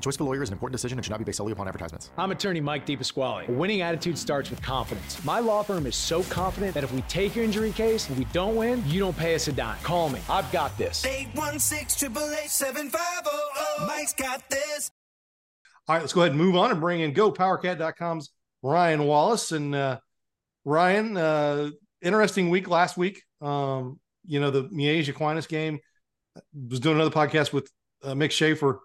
The choice of a lawyer is an important decision and should not be based solely upon advertisements. I'm attorney Mike DePasquale. A winning attitude starts with confidence. My law firm is so confident that if we take your injury case and we don't win, you don't pay us a dime. Call me. I've got this. 816 Mike's got this. All right, let's go ahead and move on and bring in GoPowerCat.com's Ryan Wallace. And uh, Ryan, uh, interesting week last week. Um, you know, the Miege Aquinas game was doing another podcast with uh, Mick Schaefer.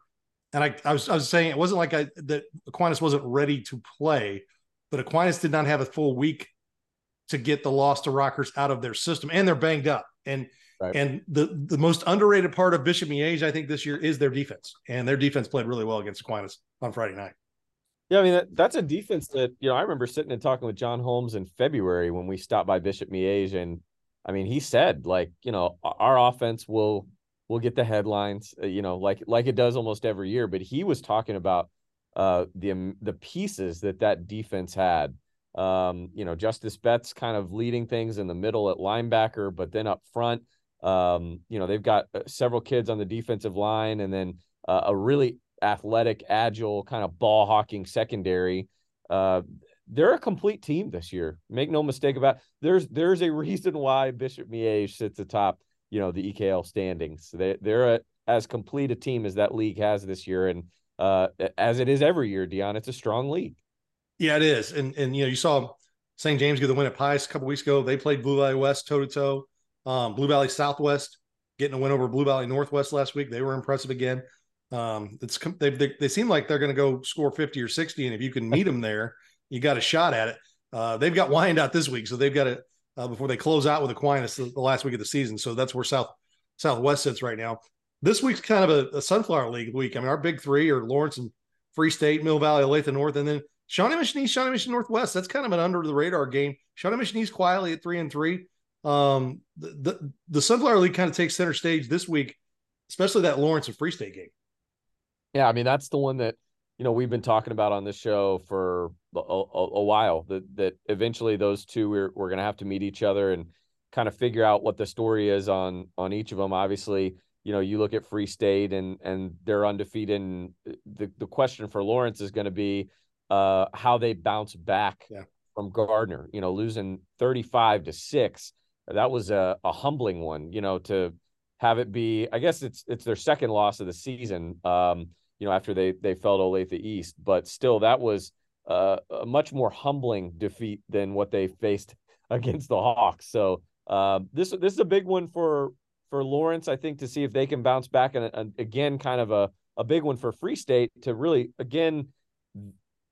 And I, I, was, I was saying it wasn't like I, that Aquinas wasn't ready to play, but Aquinas did not have a full week to get the loss to Rockers out of their system, and they're banged up. And right. and the the most underrated part of Bishop Miege, I think, this year is their defense, and their defense played really well against Aquinas on Friday night. Yeah, I mean that, that's a defense that you know I remember sitting and talking with John Holmes in February when we stopped by Bishop Miege, and I mean he said like you know our offense will will get the headlines, uh, you know, like like it does almost every year. But he was talking about uh, the the pieces that that defense had. Um, you know, Justice Betts kind of leading things in the middle at linebacker, but then up front, um, you know, they've got uh, several kids on the defensive line, and then uh, a really athletic, agile, kind of ball hawking secondary. Uh, they're a complete team this year. Make no mistake about it. there's there's a reason why Bishop Miege sits atop you know the EKL standings. They they're a, as complete a team as that league has this year, and uh, as it is every year, Dion. It's a strong league. Yeah, it is, and and you know you saw St. James get the win at Pius a couple weeks ago. They played Blue Valley West toe to toe. Blue Valley Southwest getting a win over Blue Valley Northwest last week. They were impressive again. Um, it's they, they, they seem like they're going to go score 50 or 60. And if you can meet them there, you got a shot at it. Uh, they've got Wyandotte this week. So they've got it uh, before they close out with Aquinas the, the, last week of the season. So that's where South Southwest sits right now. This week's kind of a, a Sunflower League week. I mean, our big three are Lawrence and Free State, Mill Valley, Olathe North, and then Shawnee Mission East, Shawnee Mission Northwest. That's kind of an under the radar game. Shawnee Mission East quietly at three and three. Um, the, the, the Sunflower League kind of takes center stage this week, especially that Lawrence and Free State game. Yeah, I mean that's the one that you know we've been talking about on this show for a, a, a while. That that eventually those two we're we're going to have to meet each other and kind of figure out what the story is on on each of them. Obviously, you know you look at Free State and and they're undefeated. And the the question for Lawrence is going to be uh, how they bounce back yeah. from Gardner. You know, losing thirty five to six. That was a, a humbling one. You know to have it be. I guess it's it's their second loss of the season. Um, you know, after they they fell to Olathe East. But still, that was uh, a much more humbling defeat than what they faced against the Hawks. So uh, this this is a big one for for Lawrence, I think, to see if they can bounce back, and, again, kind of a a big one for Free State to really again.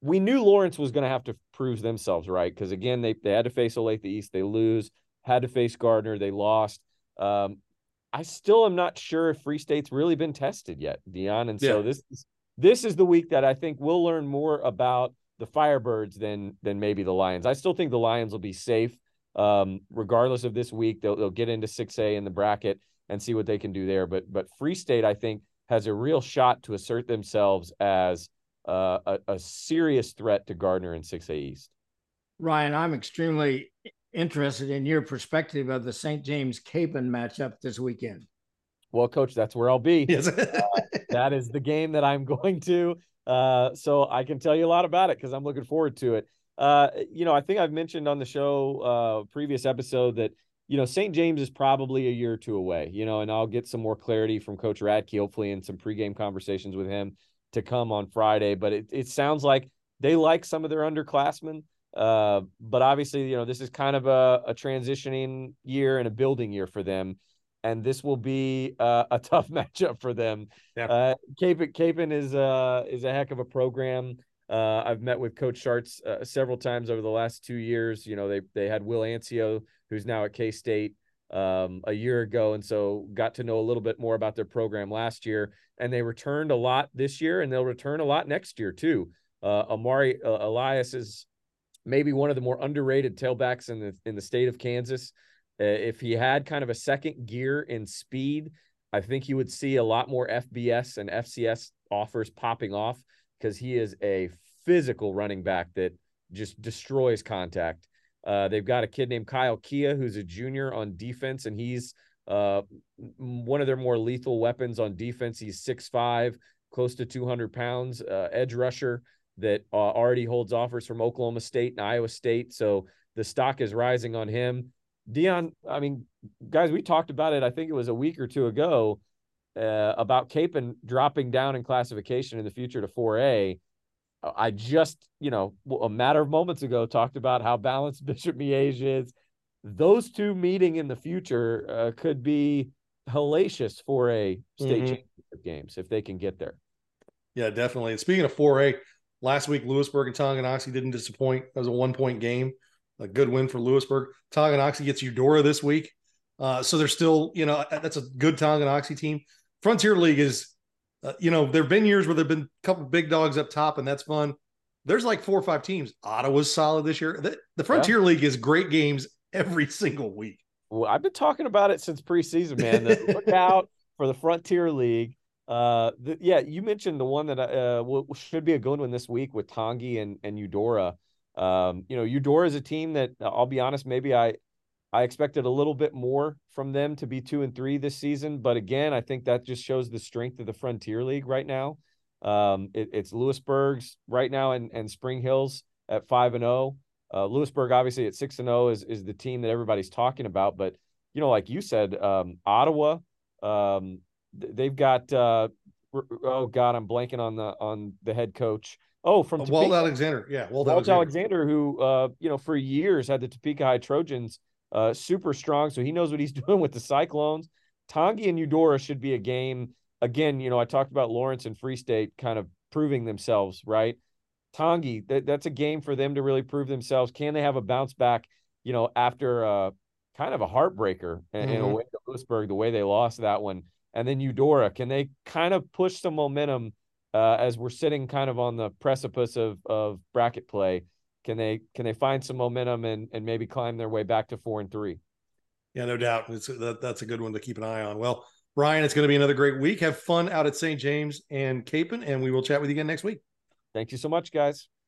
We knew Lawrence was going to have to prove themselves right because again they they had to face Olathe East, they lose, had to face Gardner, they lost. Um, I still am not sure if Free State's really been tested yet, Dion. And so yeah. this is this is the week that I think we'll learn more about the Firebirds than than maybe the Lions. I still think the Lions will be safe, um, regardless of this week. They'll they'll get into six A in the bracket and see what they can do there. But but Free State, I think, has a real shot to assert themselves as uh, a, a serious threat to Gardner in six A East. Ryan, I'm extremely interested in your perspective of the St. James Kapaun matchup this weekend. Well, coach, that's where I'll be. Yes. uh, that is the game that I'm going to. Uh, so I can tell you a lot about it because I'm looking forward to it. Uh, you know, I think I've mentioned on the show uh, previous episode that you know St. James is probably a year or two away. You know, and I'll get some more clarity from Coach Radke hopefully in some pregame conversations with him to come on Friday. But it it sounds like they like some of their underclassmen. Uh, but obviously, you know, this is kind of a, a transitioning year and a building year for them. And this will be uh, a tough matchup for them. Yeah. Uh, Kapaun, Kapaun is uh, is a heck of a program. Uh, I've met with Coach Sharts uh, several times over the last two years. You know, they they had Will Anciaux, who's now at K State, um, a year ago, and so got to know a little bit more about their program last year. And they returned a lot this year, and they'll return a lot next year too. Uh, Amari uh, Elias is maybe one of the more underrated tailbacks in the in the state of Kansas. Uh, if he had kind of a second gear in speed, I think you would see a lot more FBS and FCS offers popping off because he is a physical running back that just destroys contact. Uh, they've got a kid named Kyle Kia who's a junior on defense, and he's uh, one of their more lethal weapons on defense. He's six five, close to 200 pounds, uh, edge rusher that uh, already holds offers from Oklahoma State and Iowa State. So the stock is rising on him. Dion, I mean, guys, we talked about it. I think it was a week or two ago uh, about Kapaun dropping down in classification in the future to 4A. I just, you know, a matter of moments ago talked about how balanced Bishop Miege is. Those two meeting in the future uh, could be hellacious for a state mm-hmm. championship games if they can get there. Yeah, definitely. And speaking of 4A, last week Louisburg and Tonganoxie didn't disappoint. That was a one point game, a good win for Louisburg. Tonganoxie gets Eudora this week. Uh, so they're still, you know, that's a good Tonganoxie team. Frontier League is, uh, you know, there have been years where there have been a couple big dogs up top, and that's fun. There's like four or five teams. Ottawa's solid this year. The, the Frontier yeah. League is great games every single week. Well, I've been talking about it since preseason, man. look out for the Frontier League. Uh, the, yeah, you mentioned the one that uh will, should be a good one this week with Tongi and and Eudora. Um, you know, Eudora is a team that I'll be honest, maybe I I expected a little bit more from them to be two and three this season, but again, I think that just shows the strength of the Frontier League right now. Um, it, it's Louisburg's right now and and Spring Hills at five and zero. Oh. Uh, Louisburg obviously at six and zero oh is is the team that everybody's talking about, but you know, like you said, um, Ottawa, um, they've got uh, oh god, I'm blanking on the on the head coach. Oh, from uh, Walt Alexander, yeah, Walt, Walt Alexander. Alexander. who uh, you know for years had the Topeka High Trojans uh, super strong, so he knows what he's doing with the Cyclones. Tongi and Eudora should be a game. Again, you know, I talked about Lawrence and Free State kind of proving themselves, right? Tongi, that, that's a game for them to really prove themselves. Can they have a bounce back, you know, after uh, kind of a heartbreaker mm-hmm. in a mm-hmm. way to Louisburg, the way they lost that one? And then Eudora, can they kind of push some momentum uh, as we're sitting kind of on the precipice of, of bracket play? Can they can they find some momentum and and maybe climb their way back to four and three? Yeah, no doubt. It's that, that's a good one to keep an eye on. Well, Brian, it's going to be another great week. Have fun out at St. James and Kapaun, and we will chat with you again next week. Thank you so much, guys.